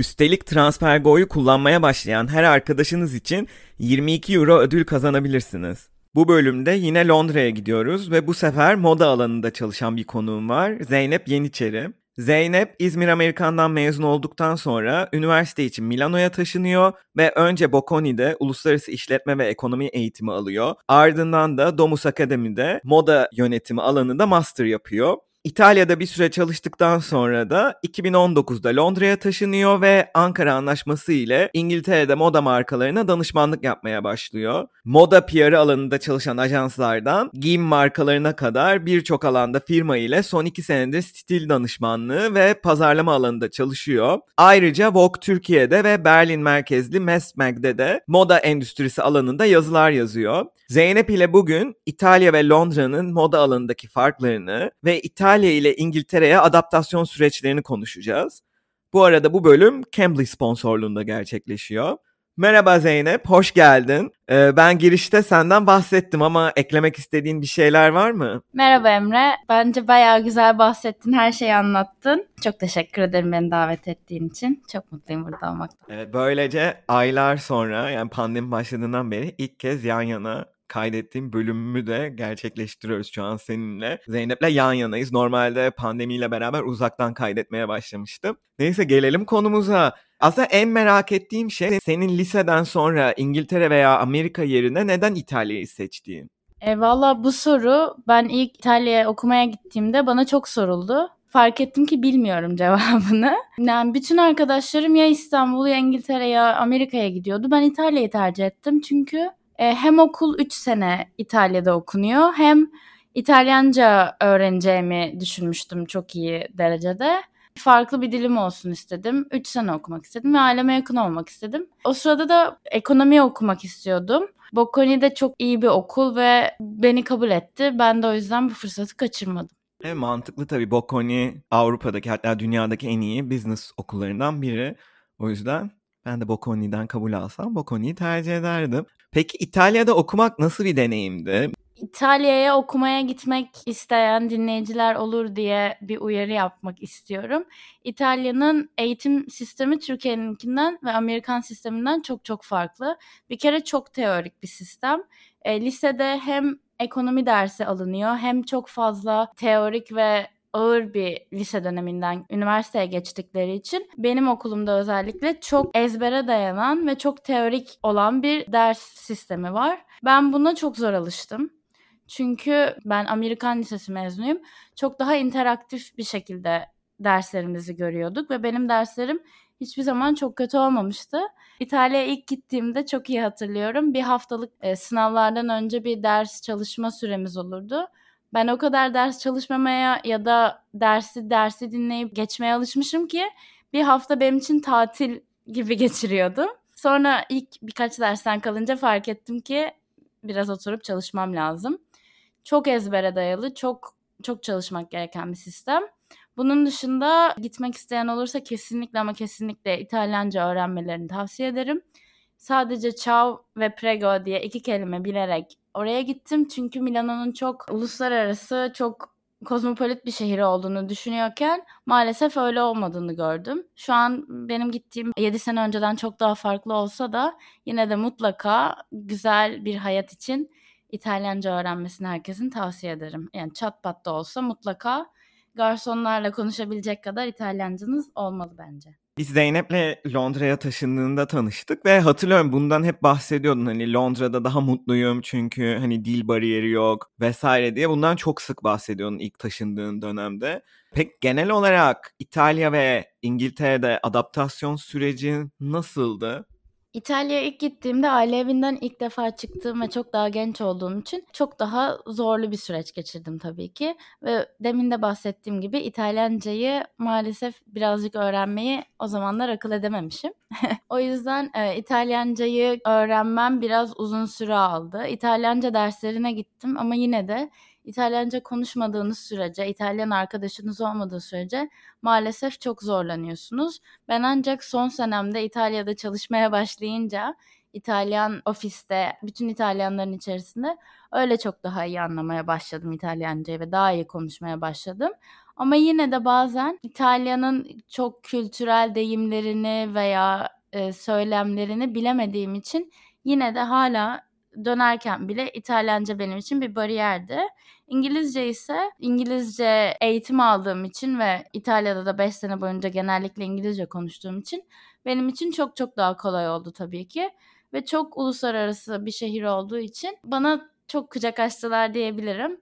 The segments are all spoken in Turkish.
Üstelik TransferGo'yu kullanmaya başlayan her arkadaşınız için 22 euro ödül kazanabilirsiniz. Bu bölümde yine Londra'ya gidiyoruz ve bu sefer moda alanında çalışan bir konuğum var. Zeynep Yeniçeri. Zeynep İzmir Amerikan'dan mezun olduktan sonra üniversite için Milano'ya taşınıyor ve önce Bocconi'de uluslararası işletme ve ekonomi eğitimi alıyor. Ardından da Domus Akademi'de moda yönetimi alanında master yapıyor. İtalya'da bir süre çalıştıktan sonra da 2019'da Londra'ya taşınıyor ve Ankara Anlaşması ile İngiltere'de moda markalarına danışmanlık yapmaya başlıyor. Moda PR alanında çalışan ajanslardan giyim markalarına kadar birçok alanda firma ile son 2 senedir stil danışmanlığı ve pazarlama alanında çalışıyor. Ayrıca Vogue Türkiye'de ve Berlin merkezli Messmag'de de moda endüstrisi alanında yazılar yazıyor. Zeynep ile bugün İtalya ve Londra'nın moda alanındaki farklarını ve İtalya ile İngiltere'ye adaptasyon süreçlerini konuşacağız. Bu arada bu bölüm Cambly sponsorluğunda gerçekleşiyor. Merhaba Zeynep, hoş geldin. Ee, ben girişte senden bahsettim ama eklemek istediğin bir şeyler var mı? Merhaba Emre. Bence bayağı güzel bahsettin, her şeyi anlattın. Çok teşekkür ederim beni davet ettiğin için. Çok mutluyum burada olmaktan. Evet, böylece aylar sonra yani pandemi başladığından beri ilk kez yan yana kaydettiğim bölümümü de gerçekleştiriyoruz şu an seninle. Zeynep'le yan yanayız. Normalde pandemiyle beraber uzaktan kaydetmeye başlamıştım. Neyse gelelim konumuza. Aslında en merak ettiğim şey senin liseden sonra İngiltere veya Amerika yerine neden İtalya'yı seçtiğin? E, Valla bu soru ben ilk İtalya'ya okumaya gittiğimde bana çok soruldu. Fark ettim ki bilmiyorum cevabını. Yani bütün arkadaşlarım ya İstanbul ya İngiltere ya Amerika'ya gidiyordu. Ben İtalya'yı tercih ettim çünkü e, hem okul 3 sene İtalya'da okunuyor hem İtalyanca öğreneceğimi düşünmüştüm çok iyi derecede. Farklı bir dilim olsun istedim. 3 sene okumak istedim ve aileme yakın olmak istedim. O sırada da ekonomi okumak istiyordum. Bocconi de çok iyi bir okul ve beni kabul etti. Ben de o yüzden bu fırsatı kaçırmadım. E, mantıklı tabii. Bocconi Avrupa'daki hatta dünyadaki en iyi business okullarından biri. O yüzden ben de Bocconi'den kabul alsam Bocconi'yi tercih ederdim. Peki İtalya'da okumak nasıl bir deneyimdi? İtalya'ya okumaya gitmek isteyen dinleyiciler olur diye bir uyarı yapmak istiyorum. İtalya'nın eğitim sistemi Türkiye'ninkinden ve Amerikan sisteminden çok çok farklı. Bir kere çok teorik bir sistem. E, lisede hem ekonomi dersi alınıyor hem çok fazla teorik ve ağır bir lise döneminden üniversiteye geçtikleri için benim okulumda özellikle çok ezbere dayanan ve çok teorik olan bir ders sistemi var. Ben buna çok zor alıştım. Çünkü ben Amerikan Lisesi mezunuyum. Çok daha interaktif bir şekilde derslerimizi görüyorduk ve benim derslerim hiçbir zaman çok kötü olmamıştı. İtalya'ya ilk gittiğimde çok iyi hatırlıyorum. Bir haftalık e, sınavlardan önce bir ders çalışma süremiz olurdu. Ben o kadar ders çalışmamaya ya da dersi dersi dinleyip geçmeye alışmışım ki bir hafta benim için tatil gibi geçiriyordum. Sonra ilk birkaç dersten kalınca fark ettim ki biraz oturup çalışmam lazım. Çok ezbere dayalı, çok çok çalışmak gereken bir sistem. Bunun dışında gitmek isteyen olursa kesinlikle ama kesinlikle İtalyanca öğrenmelerini tavsiye ederim. Sadece ciao ve prego diye iki kelime bilerek oraya gittim. Çünkü Milano'nun çok uluslararası, çok kozmopolit bir şehir olduğunu düşünüyorken maalesef öyle olmadığını gördüm. Şu an benim gittiğim 7 sene önceden çok daha farklı olsa da yine de mutlaka güzel bir hayat için İtalyanca öğrenmesini herkesin tavsiye ederim. Yani çat pat da olsa mutlaka garsonlarla konuşabilecek kadar İtalyancanız olmalı bence. Biz Zeynep'le Londra'ya taşındığında tanıştık ve hatırlıyorum bundan hep bahsediyordun hani Londra'da daha mutluyum çünkü hani dil bariyeri yok vesaire diye bundan çok sık bahsediyordun ilk taşındığın dönemde. Pek genel olarak İtalya ve İngiltere'de adaptasyon süreci nasıldı? İtalya'ya ilk gittiğimde aile evinden ilk defa çıktığım ve çok daha genç olduğum için çok daha zorlu bir süreç geçirdim tabii ki. Ve demin de bahsettiğim gibi İtalyancayı maalesef birazcık öğrenmeyi o zamanlar akıl edememişim. o yüzden e, İtalyancayı öğrenmem biraz uzun süre aldı. İtalyanca derslerine gittim ama yine de İtalyanca konuşmadığınız sürece, İtalyan arkadaşınız olmadığı sürece maalesef çok zorlanıyorsunuz. Ben ancak son senemde İtalya'da çalışmaya başlayınca İtalyan ofiste, bütün İtalyanların içerisinde öyle çok daha iyi anlamaya başladım İtalyancayı ve daha iyi konuşmaya başladım. Ama yine de bazen İtalya'nın çok kültürel deyimlerini veya e, söylemlerini bilemediğim için yine de hala dönerken bile İtalyanca benim için bir bariyerdi. İngilizce ise İngilizce eğitim aldığım için ve İtalya'da da 5 sene boyunca genellikle İngilizce konuştuğum için benim için çok çok daha kolay oldu tabii ki. Ve çok uluslararası bir şehir olduğu için bana çok kucak açtılar diyebilirim.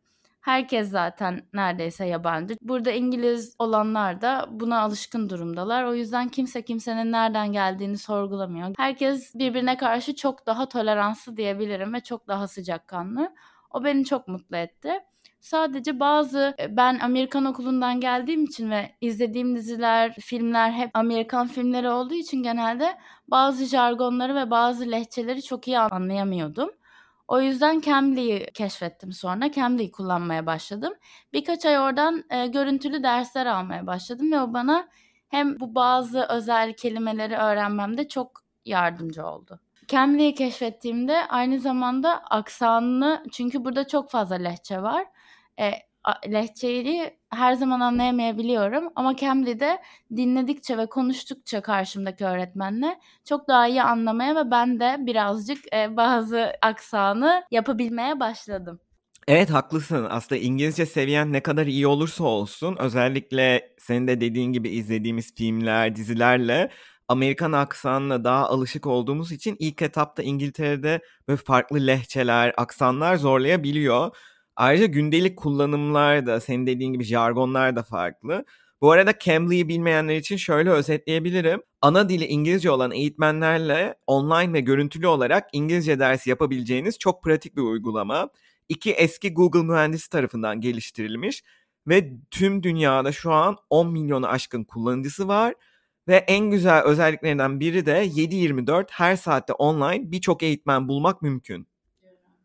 Herkes zaten neredeyse yabancı. Burada İngiliz olanlar da buna alışkın durumdalar. O yüzden kimse kimsenin nereden geldiğini sorgulamıyor. Herkes birbirine karşı çok daha toleranslı diyebilirim ve çok daha sıcakkanlı. O beni çok mutlu etti. Sadece bazı e, ben Amerikan okulundan geldiğim için ve izlediğim diziler, filmler hep Amerikan filmleri olduğu için genelde bazı jargonları ve bazı lehçeleri çok iyi anlayamıyordum. O yüzden Cambly'i keşfettim sonra. Cambly'i kullanmaya başladım. Birkaç ay oradan e, görüntülü dersler almaya başladım ve o bana hem bu bazı özel kelimeleri öğrenmemde çok yardımcı oldu. Cambly'i keşfettiğimde aynı zamanda aksanını çünkü burada çok fazla lehçe var. E, lehçeyi her zaman anlayamayabiliyorum ama Cambly'de dinledikçe ve konuştukça karşımdaki öğretmenle çok daha iyi anlamaya ve ben de birazcık e, bazı aksanı yapabilmeye başladım. Evet haklısın. Aslında İngilizce seviyen ne kadar iyi olursa olsun özellikle senin de dediğin gibi izlediğimiz filmler, dizilerle Amerikan aksanına daha alışık olduğumuz için ilk etapta İngiltere'de böyle farklı lehçeler, aksanlar zorlayabiliyor. Ayrıca gündelik kullanımlar da senin dediğin gibi jargonlar da farklı. Bu arada Cambly'i bilmeyenler için şöyle özetleyebilirim. Ana dili İngilizce olan eğitmenlerle online ve görüntülü olarak İngilizce dersi yapabileceğiniz çok pratik bir uygulama. İki eski Google mühendisi tarafından geliştirilmiş ve tüm dünyada şu an 10 milyonu aşkın kullanıcısı var. Ve en güzel özelliklerinden biri de 7-24 her saatte online birçok eğitmen bulmak mümkün.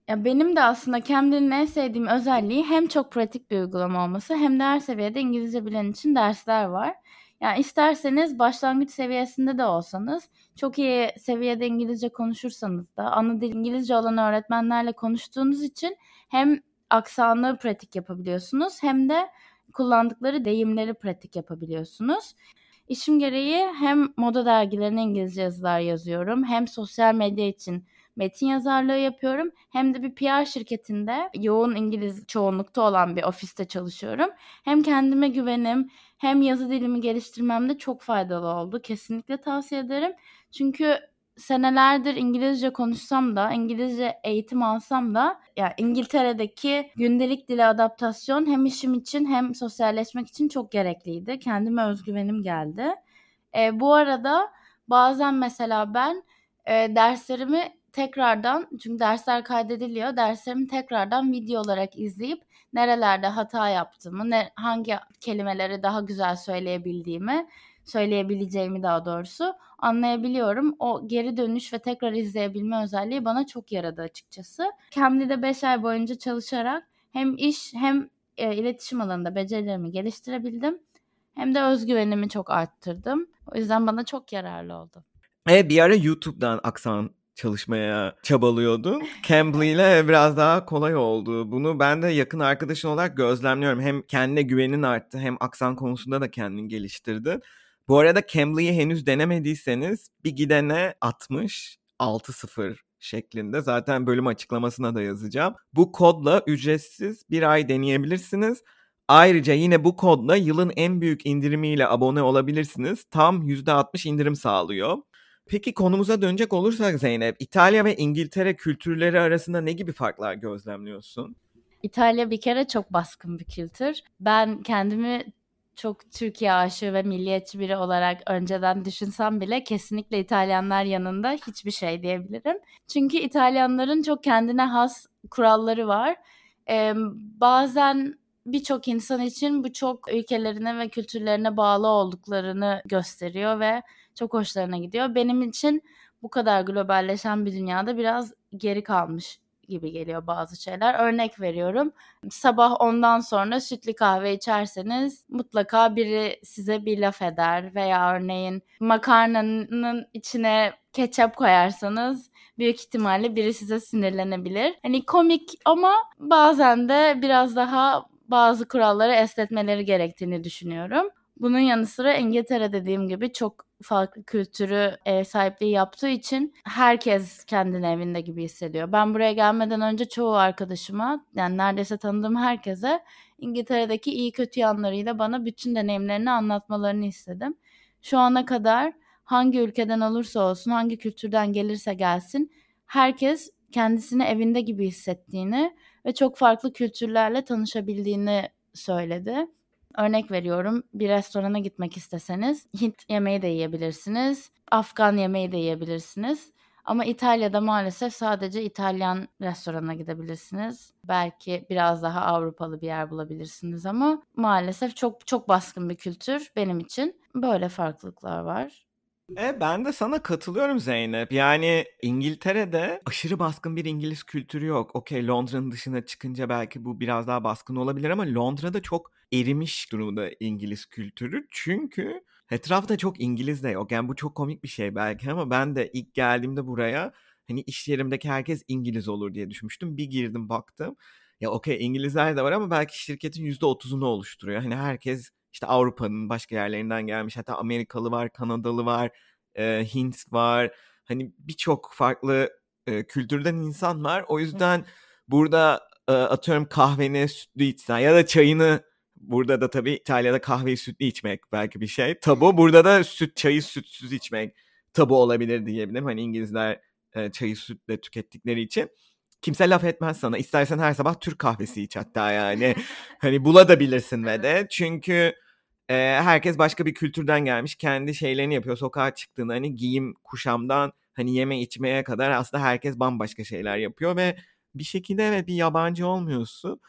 Ya benim de aslında Cambly'nin en sevdiğim özelliği hem çok pratik bir uygulama olması hem de her seviyede İngilizce bilen için dersler var. Yani isterseniz başlangıç seviyesinde de olsanız, çok iyi seviyede İngilizce konuşursanız da ana dil İngilizce olan öğretmenlerle konuştuğunuz için hem aksanı pratik yapabiliyorsunuz hem de kullandıkları deyimleri pratik yapabiliyorsunuz. İşim gereği hem moda dergilerine İngilizce yazılar yazıyorum hem sosyal medya için metin yazarlığı yapıyorum. Hem de bir PR şirketinde yoğun İngiliz çoğunlukta olan bir ofiste çalışıyorum. Hem kendime güvenim hem yazı dilimi geliştirmemde çok faydalı oldu. Kesinlikle tavsiye ederim. Çünkü senelerdir İngilizce konuşsam da, İngilizce eğitim alsam da ya İngiltere'deki gündelik dile adaptasyon hem işim için hem sosyalleşmek için çok gerekliydi. Kendime özgüvenim geldi. E, bu arada bazen mesela ben e, derslerimi tekrardan çünkü dersler kaydediliyor. Derslerimi tekrardan video olarak izleyip nerelerde hata yaptığımı, ne, hangi kelimeleri daha güzel söyleyebildiğimi, söyleyebileceğimi daha doğrusu anlayabiliyorum. O geri dönüş ve tekrar izleyebilme özelliği bana çok yaradı açıkçası. Cambly'de 5 ay boyunca çalışarak hem iş hem e, iletişim alanında becerilerimi geliştirebildim. Hem de özgüvenimi çok arttırdım. O yüzden bana çok yararlı oldu. E, bir ara YouTube'dan aksan çalışmaya çabalıyordun. Cambly ile biraz daha kolay oldu. Bunu ben de yakın arkadaşın olarak gözlemliyorum. Hem kendine güvenin arttı hem aksan konusunda da kendini geliştirdin. Bu arada Cambly'i henüz denemediyseniz bir gidene 60 6-0 şeklinde zaten bölüm açıklamasına da yazacağım. Bu kodla ücretsiz bir ay deneyebilirsiniz. Ayrıca yine bu kodla yılın en büyük indirimiyle abone olabilirsiniz. Tam %60 indirim sağlıyor. Peki konumuza dönecek olursak Zeynep, İtalya ve İngiltere kültürleri arasında ne gibi farklar gözlemliyorsun? İtalya bir kere çok baskın bir kültür. Ben kendimi çok Türkiye aşığı ve milliyetçi biri olarak önceden düşünsem bile kesinlikle İtalyanlar yanında hiçbir şey diyebilirim. Çünkü İtalyanların çok kendine has kuralları var. Ee, bazen birçok insan için bu çok ülkelerine ve kültürlerine bağlı olduklarını gösteriyor ve çok hoşlarına gidiyor. Benim için bu kadar globalleşen bir dünyada biraz geri kalmış gibi geliyor bazı şeyler. Örnek veriyorum. Sabah ondan sonra sütlü kahve içerseniz mutlaka biri size bir laf eder veya örneğin makarnanın içine ketçap koyarsanız büyük ihtimalle biri size sinirlenebilir. Hani komik ama bazen de biraz daha bazı kuralları esnetmeleri gerektiğini düşünüyorum. Bunun yanı sıra İngiltere dediğim gibi çok farklı kültürü ev sahipliği yaptığı için herkes kendini evinde gibi hissediyor. Ben buraya gelmeden önce çoğu arkadaşıma yani neredeyse tanıdığım herkese İngiltere'deki iyi kötü yanlarıyla bana bütün deneyimlerini anlatmalarını istedim. Şu ana kadar hangi ülkeden olursa olsun, hangi kültürden gelirse gelsin herkes kendisini evinde gibi hissettiğini ve çok farklı kültürlerle tanışabildiğini söyledi. Örnek veriyorum bir restorana gitmek isteseniz Hint yemeği de yiyebilirsiniz, Afgan yemeği de yiyebilirsiniz. Ama İtalya'da maalesef sadece İtalyan restorana gidebilirsiniz. Belki biraz daha Avrupalı bir yer bulabilirsiniz ama maalesef çok çok baskın bir kültür benim için. Böyle farklılıklar var. E, ben de sana katılıyorum Zeynep. Yani İngiltere'de aşırı baskın bir İngiliz kültürü yok. Okey Londra'nın dışına çıkınca belki bu biraz daha baskın olabilir ama Londra'da çok erimiş durumda İngiliz kültürü. Çünkü etrafta çok İngiliz de yok. Yani bu çok komik bir şey belki ama ben de ilk geldiğimde buraya hani iş yerimdeki herkes İngiliz olur diye düşünmüştüm. Bir girdim baktım. Ya okey İngilizler de var ama belki şirketin %30'unu oluşturuyor. Hani herkes işte Avrupa'nın başka yerlerinden gelmiş. Hatta Amerikalı var, Kanadalı var, e, Hint var. Hani birçok farklı e, kültürden insan var. O yüzden burada e, atıyorum kahveni sütlü içsen ya da çayını burada da tabii İtalya'da kahveyi sütlü içmek belki bir şey. Tabu burada da süt çayı sütsüz içmek tabu olabilir diyebilirim. Hani İngilizler e, çayı sütle tükettikleri için kimse laf etmez sana. İstersen her sabah Türk kahvesi iç hatta yani. hani bulabilirsin ve de. Çünkü e, herkes başka bir kültürden gelmiş. Kendi şeylerini yapıyor. Sokağa çıktığında hani giyim kuşamdan hani yeme içmeye kadar aslında herkes bambaşka şeyler yapıyor ve bir şekilde evet bir yabancı olmuyorsun.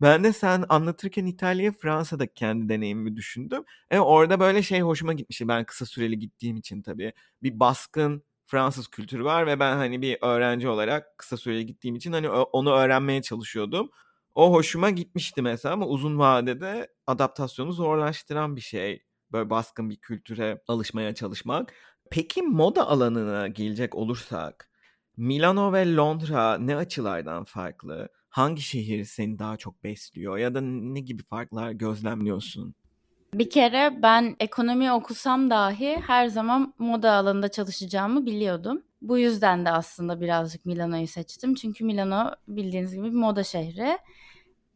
Ben de sen anlatırken İtalya'ya Fransa'da kendi deneyimimi düşündüm. E orada böyle şey hoşuma gitmişti. Ben kısa süreli gittiğim için tabii. Bir baskın Fransız kültürü var ve ben hani bir öğrenci olarak kısa süreli gittiğim için hani onu öğrenmeye çalışıyordum. O hoşuma gitmişti mesela ama uzun vadede adaptasyonu zorlaştıran bir şey. Böyle baskın bir kültüre alışmaya çalışmak. Peki moda alanına gelecek olursak Milano ve Londra ne açılardan farklı? Hangi şehir seni daha çok besliyor ya da ne gibi farklar gözlemliyorsun? Bir kere ben ekonomi okusam dahi her zaman moda alanında çalışacağımı biliyordum. Bu yüzden de aslında birazcık Milano'yu seçtim. Çünkü Milano bildiğiniz gibi bir moda şehri.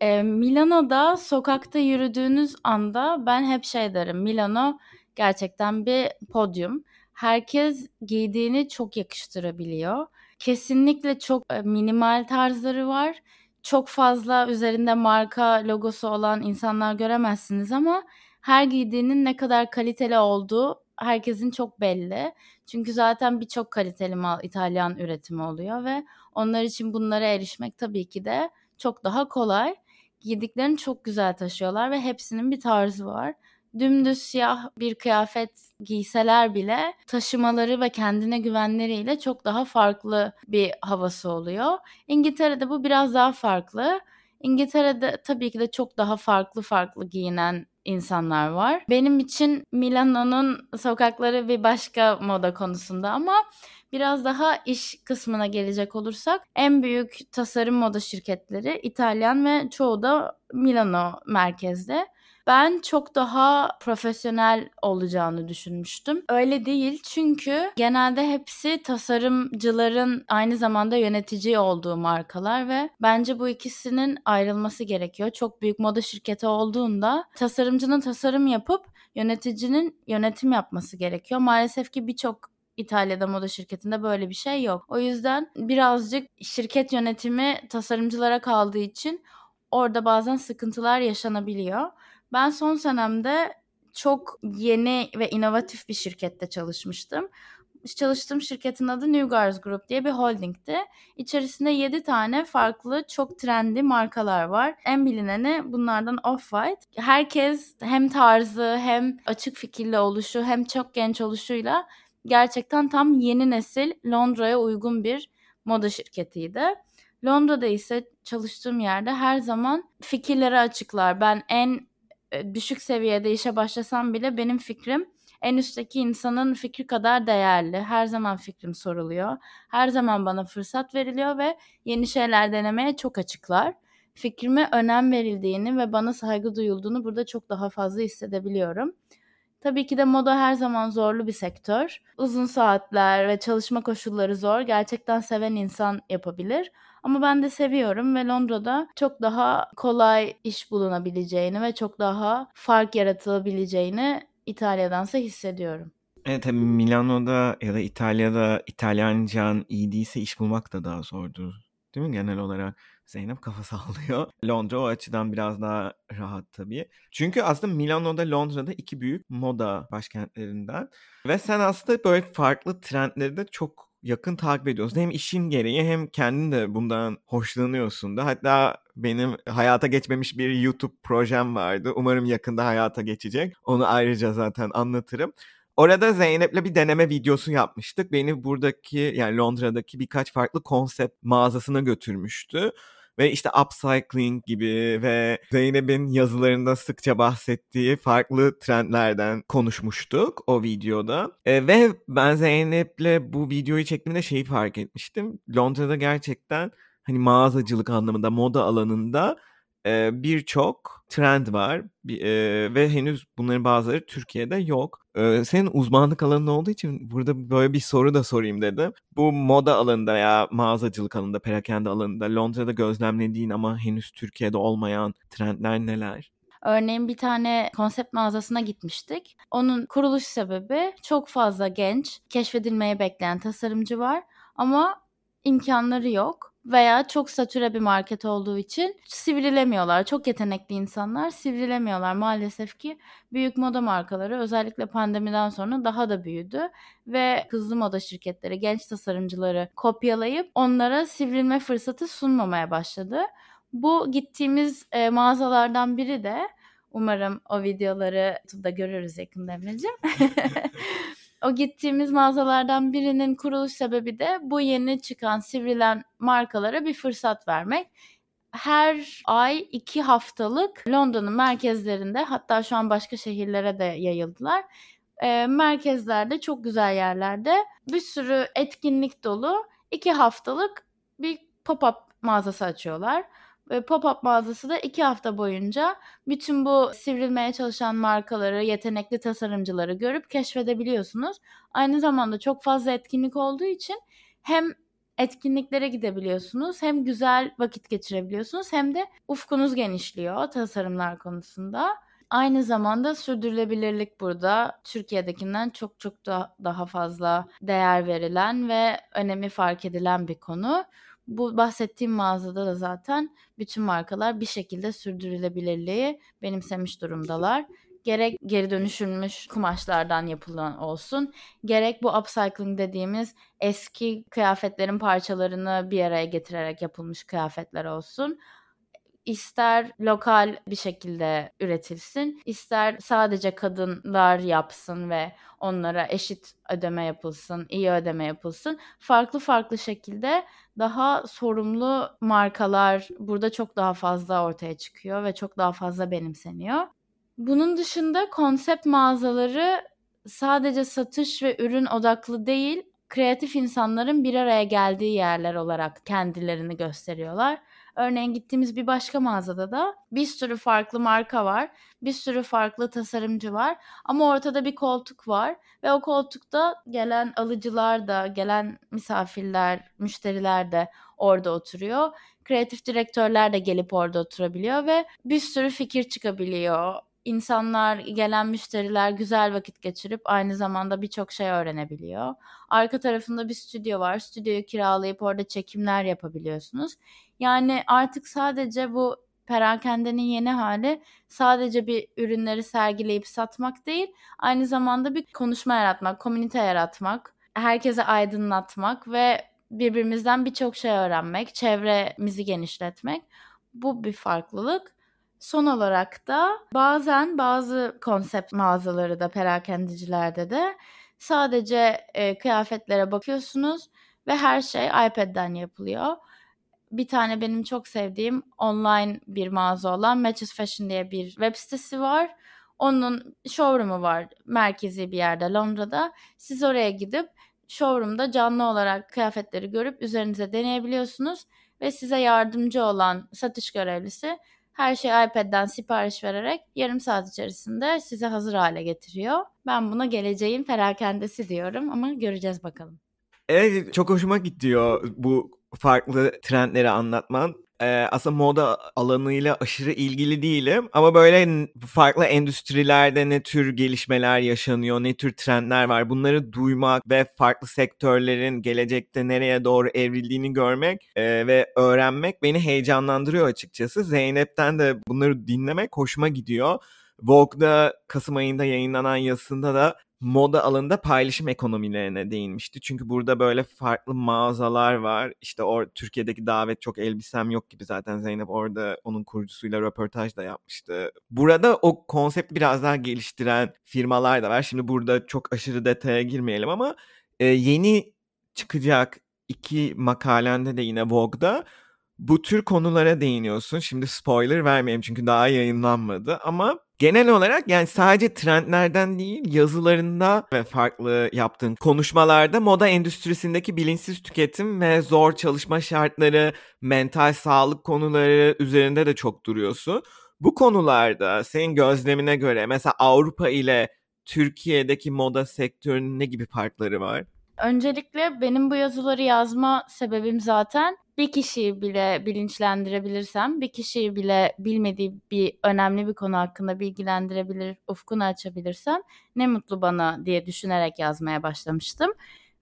E, Milano'da sokakta yürüdüğünüz anda ben hep şey derim. Milano gerçekten bir podyum. Herkes giydiğini çok yakıştırabiliyor. Kesinlikle çok minimal tarzları var. Çok fazla üzerinde marka logosu olan insanlar göremezsiniz ama her giydiğinin ne kadar kaliteli olduğu herkesin çok belli. Çünkü zaten birçok kaliteli mal İtalyan üretimi oluyor ve onlar için bunlara erişmek tabii ki de çok daha kolay. Giydiklerini çok güzel taşıyorlar ve hepsinin bir tarzı var. Dümdüz siyah bir kıyafet giyseler bile taşımaları ve kendine güvenleriyle çok daha farklı bir havası oluyor. İngiltere'de bu biraz daha farklı. İngiltere'de tabii ki de çok daha farklı farklı giyinen insanlar var. Benim için Milano'nun sokakları bir başka moda konusunda ama biraz daha iş kısmına gelecek olursak en büyük tasarım moda şirketleri İtalyan ve çoğu da Milano merkezde. Ben çok daha profesyonel olacağını düşünmüştüm. Öyle değil çünkü genelde hepsi tasarımcıların aynı zamanda yönetici olduğu markalar ve bence bu ikisinin ayrılması gerekiyor. Çok büyük moda şirketi olduğunda tasarımcının tasarım yapıp yöneticinin yönetim yapması gerekiyor. Maalesef ki birçok İtalya'da moda şirketinde böyle bir şey yok. O yüzden birazcık şirket yönetimi tasarımcılara kaldığı için orada bazen sıkıntılar yaşanabiliyor. Ben son senemde çok yeni ve inovatif bir şirkette çalışmıştım. Çalıştığım şirketin adı New Guards Group diye bir holdingti. İçerisinde 7 tane farklı çok trendy markalar var. En bilineni bunlardan Off-White. Herkes hem tarzı hem açık fikirli oluşu hem çok genç oluşuyla gerçekten tam yeni nesil Londra'ya uygun bir moda şirketiydi. Londra'da ise çalıştığım yerde her zaman fikirleri açıklar. Ben en düşük seviyede işe başlasam bile benim fikrim en üstteki insanın fikri kadar değerli. Her zaman fikrim soruluyor. Her zaman bana fırsat veriliyor ve yeni şeyler denemeye çok açıklar. Fikrime önem verildiğini ve bana saygı duyulduğunu burada çok daha fazla hissedebiliyorum. Tabii ki de moda her zaman zorlu bir sektör. Uzun saatler ve çalışma koşulları zor. Gerçekten seven insan yapabilir. Ama ben de seviyorum ve Londra'da çok daha kolay iş bulunabileceğini ve çok daha fark yaratılabileceğini İtalya'dansa hissediyorum. Evet tabii Milano'da ya da İtalya'da İtalyancan iyi değilse iş bulmak da daha zordur. Değil mi genel olarak? Zeynep kafa sallıyor. Londra o açıdan biraz daha rahat tabii. Çünkü aslında Milano'da Londra'da iki büyük moda başkentlerinden. Ve sen aslında böyle farklı trendleri de çok yakın takip ediyorsun. Hem işin gereği hem kendin de bundan hoşlanıyorsun da. Hatta benim hayata geçmemiş bir YouTube projem vardı. Umarım yakında hayata geçecek. Onu ayrıca zaten anlatırım. Orada Zeynep'le bir deneme videosu yapmıştık. Beni buradaki yani Londra'daki birkaç farklı konsept mağazasına götürmüştü. Ve işte upcycling gibi ve Zeynep'in yazılarında sıkça bahsettiği farklı trendlerden konuşmuştuk o videoda. E, ve ben Zeynep'le bu videoyu çektiğimde şeyi fark etmiştim. Londra'da gerçekten hani mağazacılık anlamında, moda alanında e, birçok trend var ve henüz bunların bazıları Türkiye'de yok. Senin uzmanlık alanın olduğu için burada böyle bir soru da sorayım dedim. Bu moda alanında ya mağazacılık alanında, perakende alanında Londra'da gözlemlediğin ama henüz Türkiye'de olmayan trendler neler? Örneğin bir tane konsept mağazasına gitmiştik. Onun kuruluş sebebi çok fazla genç, keşfedilmeye bekleyen tasarımcı var ama imkanları yok veya çok satüre bir market olduğu için sivrilemiyorlar. Çok yetenekli insanlar sivrilemiyorlar. Maalesef ki büyük moda markaları özellikle pandemiden sonra daha da büyüdü ve hızlı moda şirketleri genç tasarımcıları kopyalayıp onlara sivrilme fırsatı sunmamaya başladı. Bu gittiğimiz e, mağazalardan biri de umarım o videoları da görürüz yakında Emre'cim. o gittiğimiz mağazalardan birinin kuruluş sebebi de bu yeni çıkan sivrilen markalara bir fırsat vermek. Her ay iki haftalık Londra'nın merkezlerinde hatta şu an başka şehirlere de yayıldılar. E, merkezlerde çok güzel yerlerde bir sürü etkinlik dolu iki haftalık bir pop-up mağazası açıyorlar. Pop-up mağazası da iki hafta boyunca bütün bu sivrilmeye çalışan markaları, yetenekli tasarımcıları görüp keşfedebiliyorsunuz. Aynı zamanda çok fazla etkinlik olduğu için hem etkinliklere gidebiliyorsunuz. Hem güzel vakit geçirebiliyorsunuz hem de ufkunuz genişliyor tasarımlar konusunda. Aynı zamanda sürdürülebilirlik burada Türkiye'dekinden çok çok da daha fazla değer verilen ve önemi fark edilen bir konu. Bu bahsettiğim mağazada da zaten bütün markalar bir şekilde sürdürülebilirliği benimsemiş durumdalar. Gerek geri dönüşülmüş kumaşlardan yapılan olsun, gerek bu upcycling dediğimiz eski kıyafetlerin parçalarını bir araya getirerek yapılmış kıyafetler olsun ister lokal bir şekilde üretilsin, ister sadece kadınlar yapsın ve onlara eşit ödeme yapılsın, iyi ödeme yapılsın. Farklı farklı şekilde daha sorumlu markalar burada çok daha fazla ortaya çıkıyor ve çok daha fazla benimseniyor. Bunun dışında konsept mağazaları sadece satış ve ürün odaklı değil, kreatif insanların bir araya geldiği yerler olarak kendilerini gösteriyorlar. Örneğin gittiğimiz bir başka mağazada da bir sürü farklı marka var. Bir sürü farklı tasarımcı var. Ama ortada bir koltuk var. Ve o koltukta gelen alıcılar da, gelen misafirler, müşteriler de orada oturuyor. Kreatif direktörler de gelip orada oturabiliyor ve bir sürü fikir çıkabiliyor insanlar, gelen müşteriler güzel vakit geçirip aynı zamanda birçok şey öğrenebiliyor. Arka tarafında bir stüdyo var. Stüdyoyu kiralayıp orada çekimler yapabiliyorsunuz. Yani artık sadece bu Perakendenin yeni hali sadece bir ürünleri sergileyip satmak değil, aynı zamanda bir konuşma yaratmak, komünite yaratmak, herkese aydınlatmak ve birbirimizden birçok şey öğrenmek, çevremizi genişletmek. Bu bir farklılık. Son olarak da bazen bazı konsept mağazaları da perakendicilerde de sadece e, kıyafetlere bakıyorsunuz ve her şey iPad'den yapılıyor. Bir tane benim çok sevdiğim online bir mağaza olan Matches Fashion diye bir web sitesi var. Onun showroom'u var merkezi bir yerde Londra'da. Siz oraya gidip showroom'da canlı olarak kıyafetleri görüp üzerinize deneyebiliyorsunuz ve size yardımcı olan satış görevlisi her şeyi iPad'den sipariş vererek yarım saat içerisinde size hazır hale getiriyor. Ben buna geleceğin perakendesi diyorum ama göreceğiz bakalım. Evet çok hoşuma gidiyor bu farklı trendleri anlatman. Ee, aslında moda alanıyla aşırı ilgili değilim ama böyle farklı endüstrilerde ne tür gelişmeler yaşanıyor, ne tür trendler var bunları duymak ve farklı sektörlerin gelecekte nereye doğru evrildiğini görmek e, ve öğrenmek beni heyecanlandırıyor açıkçası. Zeynep'ten de bunları dinlemek hoşuma gidiyor. Vogue'da Kasım ayında yayınlanan yazısında da moda alanında paylaşım ekonomilerine değinmişti. Çünkü burada böyle farklı mağazalar var. İşte o Türkiye'deki davet çok elbisem yok gibi zaten Zeynep orada onun kurucusuyla röportaj da yapmıştı. Burada o konsepti biraz daha geliştiren firmalar da var. Şimdi burada çok aşırı detaya girmeyelim ama e, yeni çıkacak iki makalende de yine Vogue'da bu tür konulara değiniyorsun. Şimdi spoiler vermeyeyim çünkü daha yayınlanmadı ama genel olarak yani sadece trendlerden değil yazılarında ve farklı yaptığın konuşmalarda moda endüstrisindeki bilinçsiz tüketim ve zor çalışma şartları, mental sağlık konuları üzerinde de çok duruyorsun. Bu konularda senin gözlemine göre mesela Avrupa ile Türkiye'deki moda sektörünün ne gibi farkları var? Öncelikle benim bu yazıları yazma sebebim zaten bir kişiyi bile bilinçlendirebilirsem, bir kişiyi bile bilmediği bir önemli bir konu hakkında bilgilendirebilir, ufkunu açabilirsem ne mutlu bana diye düşünerek yazmaya başlamıştım.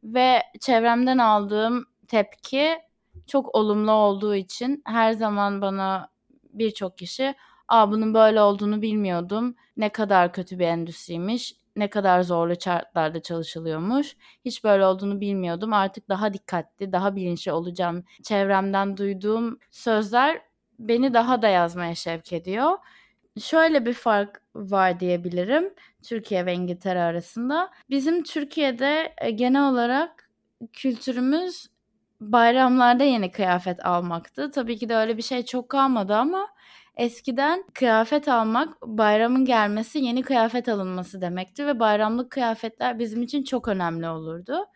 Ve çevremden aldığım tepki çok olumlu olduğu için her zaman bana birçok kişi Aa bunun böyle olduğunu bilmiyordum. Ne kadar kötü bir endüstriymiş ne kadar zorlu şartlarda çalışılıyormuş. Hiç böyle olduğunu bilmiyordum. Artık daha dikkatli, daha bilinçli olacağım. Çevremden duyduğum sözler beni daha da yazmaya şevk ediyor. Şöyle bir fark var diyebilirim Türkiye ve İngiltere arasında. Bizim Türkiye'de e, genel olarak kültürümüz bayramlarda yeni kıyafet almaktı. Tabii ki de öyle bir şey çok kalmadı ama Eskiden kıyafet almak bayramın gelmesi yeni kıyafet alınması demekti ve bayramlık kıyafetler bizim için çok önemli olurdu.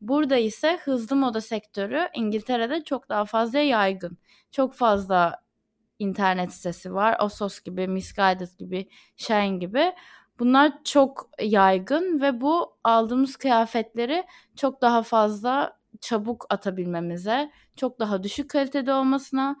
Burada ise hızlı moda sektörü İngiltere'de çok daha fazla yaygın. Çok fazla internet sitesi var. Osos gibi, Misguided gibi, Shine gibi. Bunlar çok yaygın ve bu aldığımız kıyafetleri çok daha fazla çabuk atabilmemize, çok daha düşük kalitede olmasına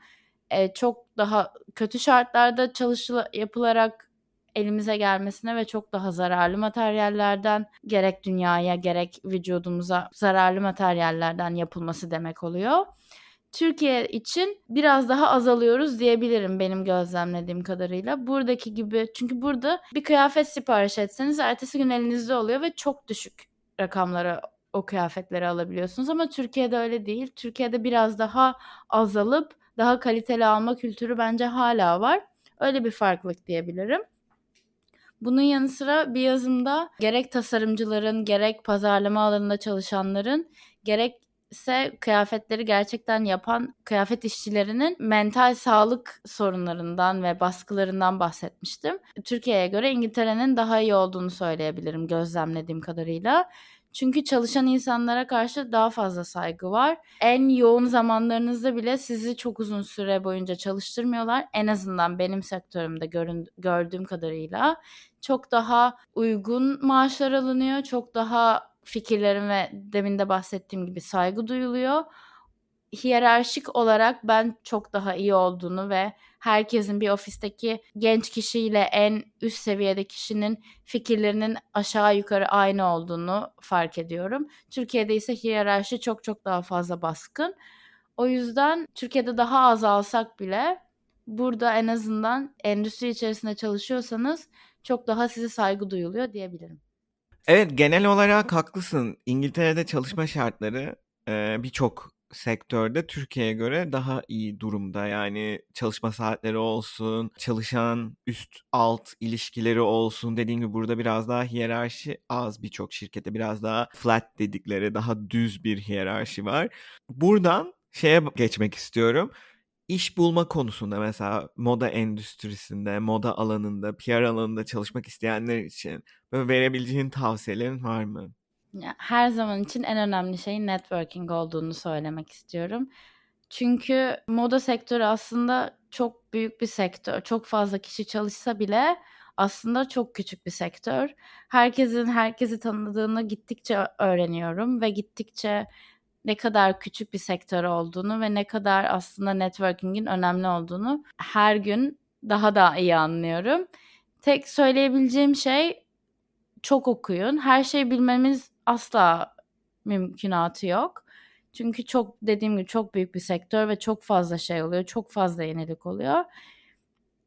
e, çok daha kötü şartlarda çalışıla yapılarak elimize gelmesine ve çok daha zararlı materyallerden gerek dünyaya gerek vücudumuza zararlı materyallerden yapılması demek oluyor. Türkiye için biraz daha azalıyoruz diyebilirim benim gözlemlediğim kadarıyla. Buradaki gibi çünkü burada bir kıyafet sipariş etseniz ertesi gün elinizde oluyor ve çok düşük rakamlara o kıyafetleri alabiliyorsunuz ama Türkiye'de öyle değil. Türkiye'de biraz daha azalıp daha kaliteli alma kültürü bence hala var. Öyle bir farklılık diyebilirim. Bunun yanı sıra bir yazımda gerek tasarımcıların, gerek pazarlama alanında çalışanların, gerekse kıyafetleri gerçekten yapan kıyafet işçilerinin mental sağlık sorunlarından ve baskılarından bahsetmiştim. Türkiye'ye göre İngiltere'nin daha iyi olduğunu söyleyebilirim gözlemlediğim kadarıyla. Çünkü çalışan insanlara karşı daha fazla saygı var. En yoğun zamanlarınızda bile sizi çok uzun süre boyunca çalıştırmıyorlar. En azından benim sektörümde görün, gördüğüm kadarıyla çok daha uygun maaşlar alınıyor. Çok daha fikirlerim ve demin de bahsettiğim gibi saygı duyuluyor. Hiyerarşik olarak ben çok daha iyi olduğunu ve herkesin bir ofisteki genç kişiyle en üst seviyede kişinin fikirlerinin aşağı yukarı aynı olduğunu fark ediyorum. Türkiye'de ise hiyerarşi çok çok daha fazla baskın. O yüzden Türkiye'de daha az alsak bile burada en azından endüstri içerisinde çalışıyorsanız çok daha size saygı duyuluyor diyebilirim. Evet genel olarak haklısın. İngiltere'de çalışma şartları birçok sektörde Türkiye'ye göre daha iyi durumda. Yani çalışma saatleri olsun, çalışan üst alt ilişkileri olsun. Dediğim gibi burada biraz daha hiyerarşi az birçok şirkette. Biraz daha flat dedikleri daha düz bir hiyerarşi var. Buradan şeye geçmek istiyorum. İş bulma konusunda mesela moda endüstrisinde, moda alanında, PR alanında çalışmak isteyenler için böyle verebileceğin tavsiyelerin var mı? Her zaman için en önemli şeyin networking olduğunu söylemek istiyorum. Çünkü moda sektörü aslında çok büyük bir sektör. Çok fazla kişi çalışsa bile aslında çok küçük bir sektör. Herkesin herkesi tanıdığını gittikçe öğreniyorum ve gittikçe ne kadar küçük bir sektör olduğunu ve ne kadar aslında networking'in önemli olduğunu her gün daha da iyi anlıyorum. Tek söyleyebileceğim şey çok okuyun. Her şeyi bilmemiz asla mümkünatı yok. Çünkü çok dediğim gibi çok büyük bir sektör ve çok fazla şey oluyor. Çok fazla yenilik oluyor.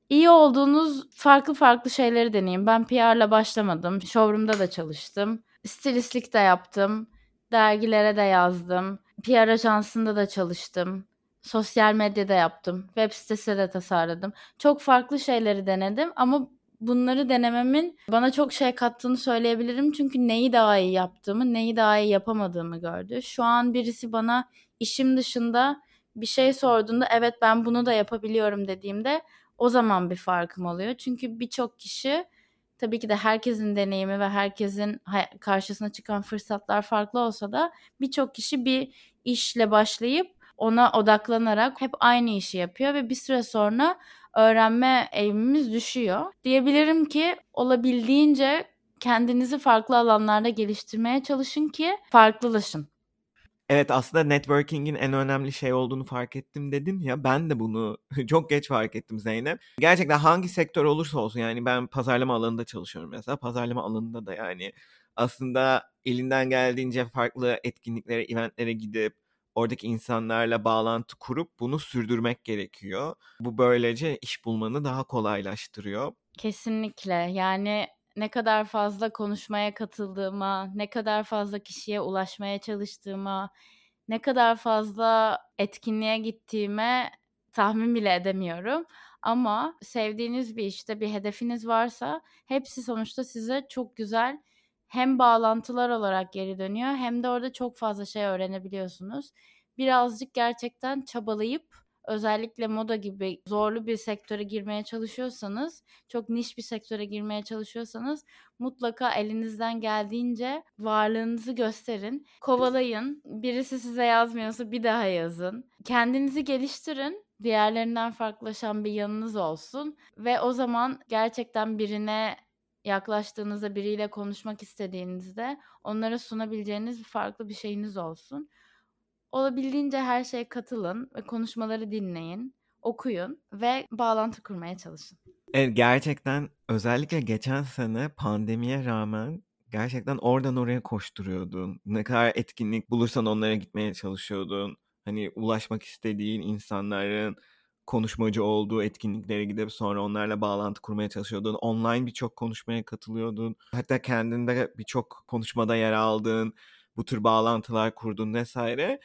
İyi olduğunuz farklı farklı şeyleri deneyin. Ben PR'la başlamadım. Showroom'da da çalıştım. Stilistlik de yaptım. Dergilere de yazdım. PR ajansında da çalıştım. Sosyal medyada yaptım. Web sitesi de tasarladım. Çok farklı şeyleri denedim ama bunları denememin bana çok şey kattığını söyleyebilirim. Çünkü neyi daha iyi yaptığımı, neyi daha iyi yapamadığımı gördü. Şu an birisi bana işim dışında bir şey sorduğunda evet ben bunu da yapabiliyorum dediğimde o zaman bir farkım oluyor. Çünkü birçok kişi tabii ki de herkesin deneyimi ve herkesin karşısına çıkan fırsatlar farklı olsa da birçok kişi bir işle başlayıp ona odaklanarak hep aynı işi yapıyor ve bir süre sonra öğrenme eğimimiz düşüyor. Diyebilirim ki olabildiğince kendinizi farklı alanlarda geliştirmeye çalışın ki farklılaşın. Evet aslında networking'in en önemli şey olduğunu fark ettim dedin ya ben de bunu çok geç fark ettim Zeynep. Gerçekten hangi sektör olursa olsun yani ben pazarlama alanında çalışıyorum mesela pazarlama alanında da yani aslında elinden geldiğince farklı etkinliklere, eventlere gidip oradaki insanlarla bağlantı kurup bunu sürdürmek gerekiyor. Bu böylece iş bulmanı daha kolaylaştırıyor. Kesinlikle. Yani ne kadar fazla konuşmaya katıldığıma, ne kadar fazla kişiye ulaşmaya çalıştığıma, ne kadar fazla etkinliğe gittiğime tahmin bile edemiyorum. Ama sevdiğiniz bir işte bir hedefiniz varsa hepsi sonuçta size çok güzel hem bağlantılar olarak geri dönüyor hem de orada çok fazla şey öğrenebiliyorsunuz. Birazcık gerçekten çabalayıp özellikle moda gibi zorlu bir sektöre girmeye çalışıyorsanız, çok niş bir sektöre girmeye çalışıyorsanız mutlaka elinizden geldiğince varlığınızı gösterin. Kovalayın. Birisi size yazmıyorsa bir daha yazın. Kendinizi geliştirin. Diğerlerinden farklılaşan bir yanınız olsun ve o zaman gerçekten birine yaklaştığınızda biriyle konuşmak istediğinizde onlara sunabileceğiniz farklı bir şeyiniz olsun. Olabildiğince her şeye katılın ve konuşmaları dinleyin, okuyun ve bağlantı kurmaya çalışın. Evet gerçekten özellikle geçen sene pandemiye rağmen gerçekten oradan oraya koşturuyordun. Ne kadar etkinlik bulursan onlara gitmeye çalışıyordun. Hani ulaşmak istediğin insanların konuşmacı olduğu etkinliklere gidip sonra onlarla bağlantı kurmaya çalışıyordun. Online birçok konuşmaya katılıyordun. Hatta kendinde birçok konuşmada yer aldın. Bu tür bağlantılar kurdun vesaire.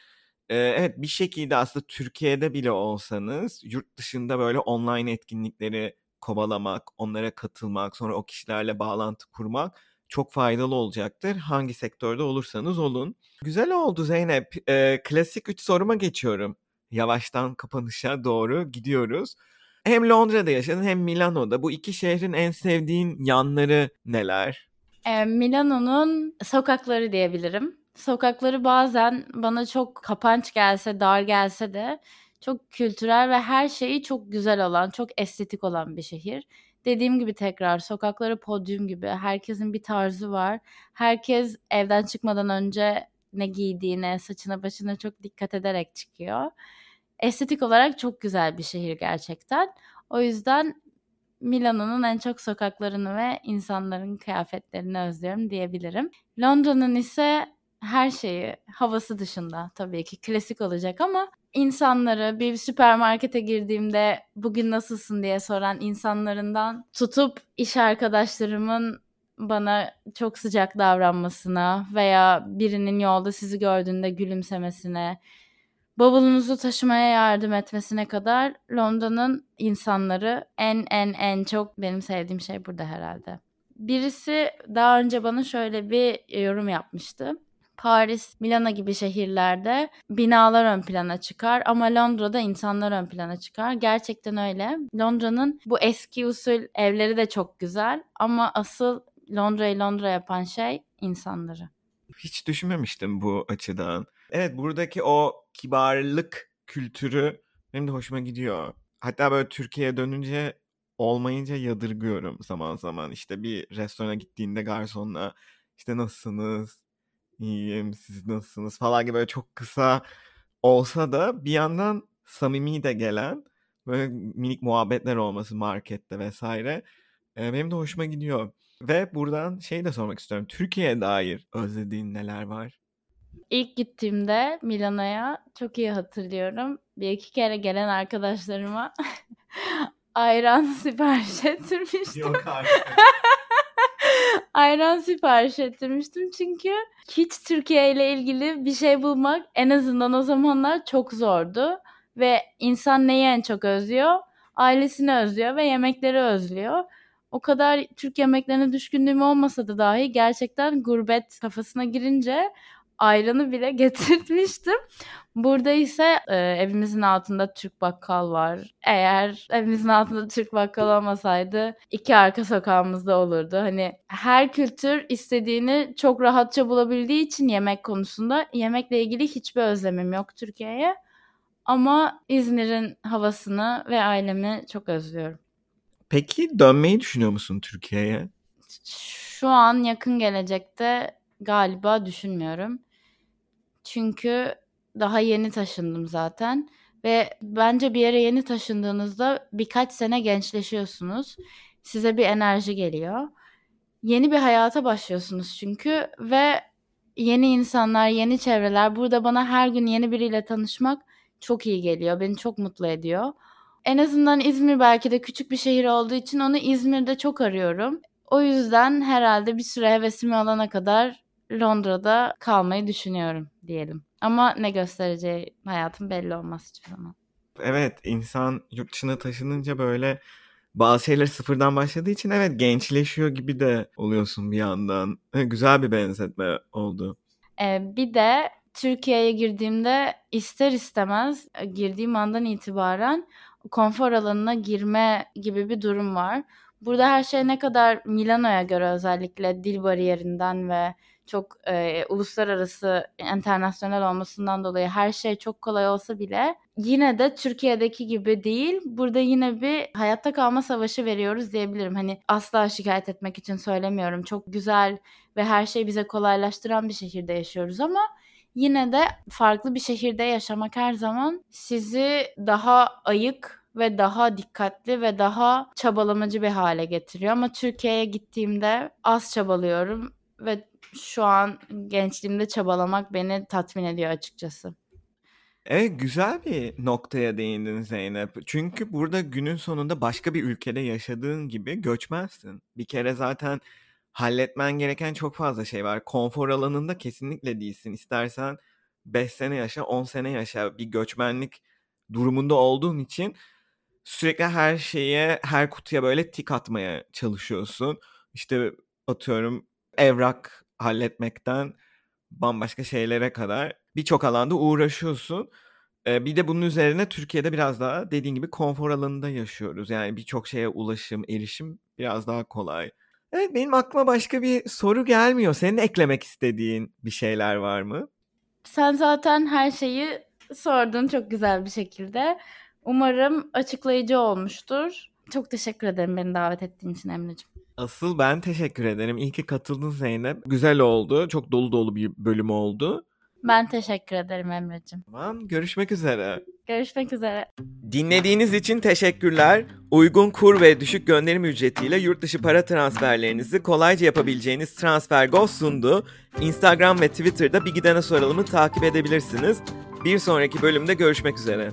Ee, evet bir şekilde aslında Türkiye'de bile olsanız yurt dışında böyle online etkinlikleri kovalamak, onlara katılmak, sonra o kişilerle bağlantı kurmak çok faydalı olacaktır. Hangi sektörde olursanız olun. Güzel oldu Zeynep. Ee, klasik 3 soruma geçiyorum yavaştan kapanışa doğru gidiyoruz. Hem Londra'da yaşadın hem Milano'da. Bu iki şehrin en sevdiğin yanları neler? E, Milano'nun sokakları diyebilirim. Sokakları bazen bana çok kapanç gelse, dar gelse de çok kültürel ve her şeyi çok güzel olan, çok estetik olan bir şehir. Dediğim gibi tekrar sokakları podyum gibi. Herkesin bir tarzı var. Herkes evden çıkmadan önce ne giydiğine, saçına, başına çok dikkat ederek çıkıyor estetik olarak çok güzel bir şehir gerçekten. O yüzden Milano'nun en çok sokaklarını ve insanların kıyafetlerini özlüyorum diyebilirim. Londra'nın ise her şeyi havası dışında tabii ki klasik olacak ama insanları bir süpermarkete girdiğimde bugün nasılsın diye soran insanlarından tutup iş arkadaşlarımın bana çok sıcak davranmasına veya birinin yolda sizi gördüğünde gülümsemesine, bavulunuzu taşımaya yardım etmesine kadar Londra'nın insanları en en en çok benim sevdiğim şey burada herhalde. Birisi daha önce bana şöyle bir yorum yapmıştı. Paris, Milano gibi şehirlerde binalar ön plana çıkar ama Londra'da insanlar ön plana çıkar. Gerçekten öyle. Londra'nın bu eski usul evleri de çok güzel ama asıl Londra'yı Londra yapan şey insanları. Hiç düşünmemiştim bu açıdan. Evet buradaki o kibarlık kültürü benim de hoşuma gidiyor. Hatta böyle Türkiye'ye dönünce olmayınca yadırgıyorum zaman zaman. İşte bir restorana gittiğinde garsonla işte nasılsınız, iyiyim, siz nasılsınız falan gibi böyle çok kısa olsa da bir yandan samimi de gelen böyle minik muhabbetler olması markette vesaire benim de hoşuma gidiyor. Ve buradan şey de sormak istiyorum. Türkiye'ye dair özlediğin neler var? İlk gittiğimde Milano'ya çok iyi hatırlıyorum. Bir iki kere gelen arkadaşlarıma ayran sipariş ettirmiştim. Yok artık. ayran sipariş ettirmiştim çünkü hiç Türkiye ile ilgili bir şey bulmak en azından o zamanlar çok zordu. Ve insan neyi en çok özlüyor? Ailesini özlüyor ve yemekleri özlüyor o kadar Türk yemeklerine düşkünlüğüm olmasa da dahi gerçekten gurbet kafasına girince ayranı bile getirtmiştim. Burada ise e, evimizin altında Türk bakkal var. Eğer evimizin altında Türk bakkal olmasaydı iki arka sokağımızda olurdu. Hani her kültür istediğini çok rahatça bulabildiği için yemek konusunda yemekle ilgili hiçbir özlemim yok Türkiye'ye. Ama İzmir'in havasını ve ailemi çok özlüyorum. Peki dönmeyi düşünüyor musun Türkiye'ye? Şu an yakın gelecekte galiba düşünmüyorum. Çünkü daha yeni taşındım zaten ve bence bir yere yeni taşındığınızda birkaç sene gençleşiyorsunuz. Size bir enerji geliyor. Yeni bir hayata başlıyorsunuz çünkü ve yeni insanlar, yeni çevreler. Burada bana her gün yeni biriyle tanışmak çok iyi geliyor. Beni çok mutlu ediyor en azından İzmir belki de küçük bir şehir olduğu için onu İzmir'de çok arıyorum. O yüzden herhalde bir süre hevesimi alana kadar Londra'da kalmayı düşünüyorum diyelim. Ama ne göstereceği hayatım belli olmaz hiçbir zaman. Evet insan yurt dışına taşınınca böyle bazı şeyler sıfırdan başladığı için evet gençleşiyor gibi de oluyorsun bir yandan. Güzel bir benzetme oldu. Ee, bir de Türkiye'ye girdiğimde ister istemez girdiğim andan itibaren konfor alanına girme gibi bir durum var. Burada her şey ne kadar Milano'ya göre özellikle dil bariyerinden ve çok e, uluslararası, internasyonel olmasından dolayı her şey çok kolay olsa bile yine de Türkiye'deki gibi değil. Burada yine bir hayatta kalma savaşı veriyoruz diyebilirim. Hani asla şikayet etmek için söylemiyorum. Çok güzel ve her şeyi bize kolaylaştıran bir şehirde yaşıyoruz ama yine de farklı bir şehirde yaşamak her zaman sizi daha ayık ve daha dikkatli ve daha çabalamacı bir hale getiriyor. Ama Türkiye'ye gittiğimde az çabalıyorum ve şu an gençliğimde çabalamak beni tatmin ediyor açıkçası. Evet güzel bir noktaya değindin Zeynep. Çünkü burada günün sonunda başka bir ülkede yaşadığın gibi göçmensin. Bir kere zaten halletmen gereken çok fazla şey var. Konfor alanında kesinlikle değilsin. İstersen 5 sene yaşa, 10 sene yaşa bir göçmenlik durumunda olduğun için sürekli her şeye, her kutuya böyle tik atmaya çalışıyorsun. İşte atıyorum evrak halletmekten bambaşka şeylere kadar birçok alanda uğraşıyorsun. Bir de bunun üzerine Türkiye'de biraz daha dediğin gibi konfor alanında yaşıyoruz. Yani birçok şeye ulaşım, erişim biraz daha kolay. Evet benim aklıma başka bir soru gelmiyor. Senin eklemek istediğin bir şeyler var mı? Sen zaten her şeyi sordun çok güzel bir şekilde. Umarım açıklayıcı olmuştur. Çok teşekkür ederim beni davet ettiğin için Emre'ciğim. Asıl ben teşekkür ederim. İyi ki katıldın Zeynep. Güzel oldu. Çok dolu dolu bir bölüm oldu. Ben teşekkür ederim Emre'ciğim. Tamam görüşmek üzere. Görüşmek üzere. Dinlediğiniz için teşekkürler. Uygun kur ve düşük gönderim ücretiyle yurt dışı para transferlerinizi kolayca yapabileceğiniz TransferGo sundu. Instagram ve Twitter'da bir gidene soralımı takip edebilirsiniz. Bir sonraki bölümde görüşmek üzere.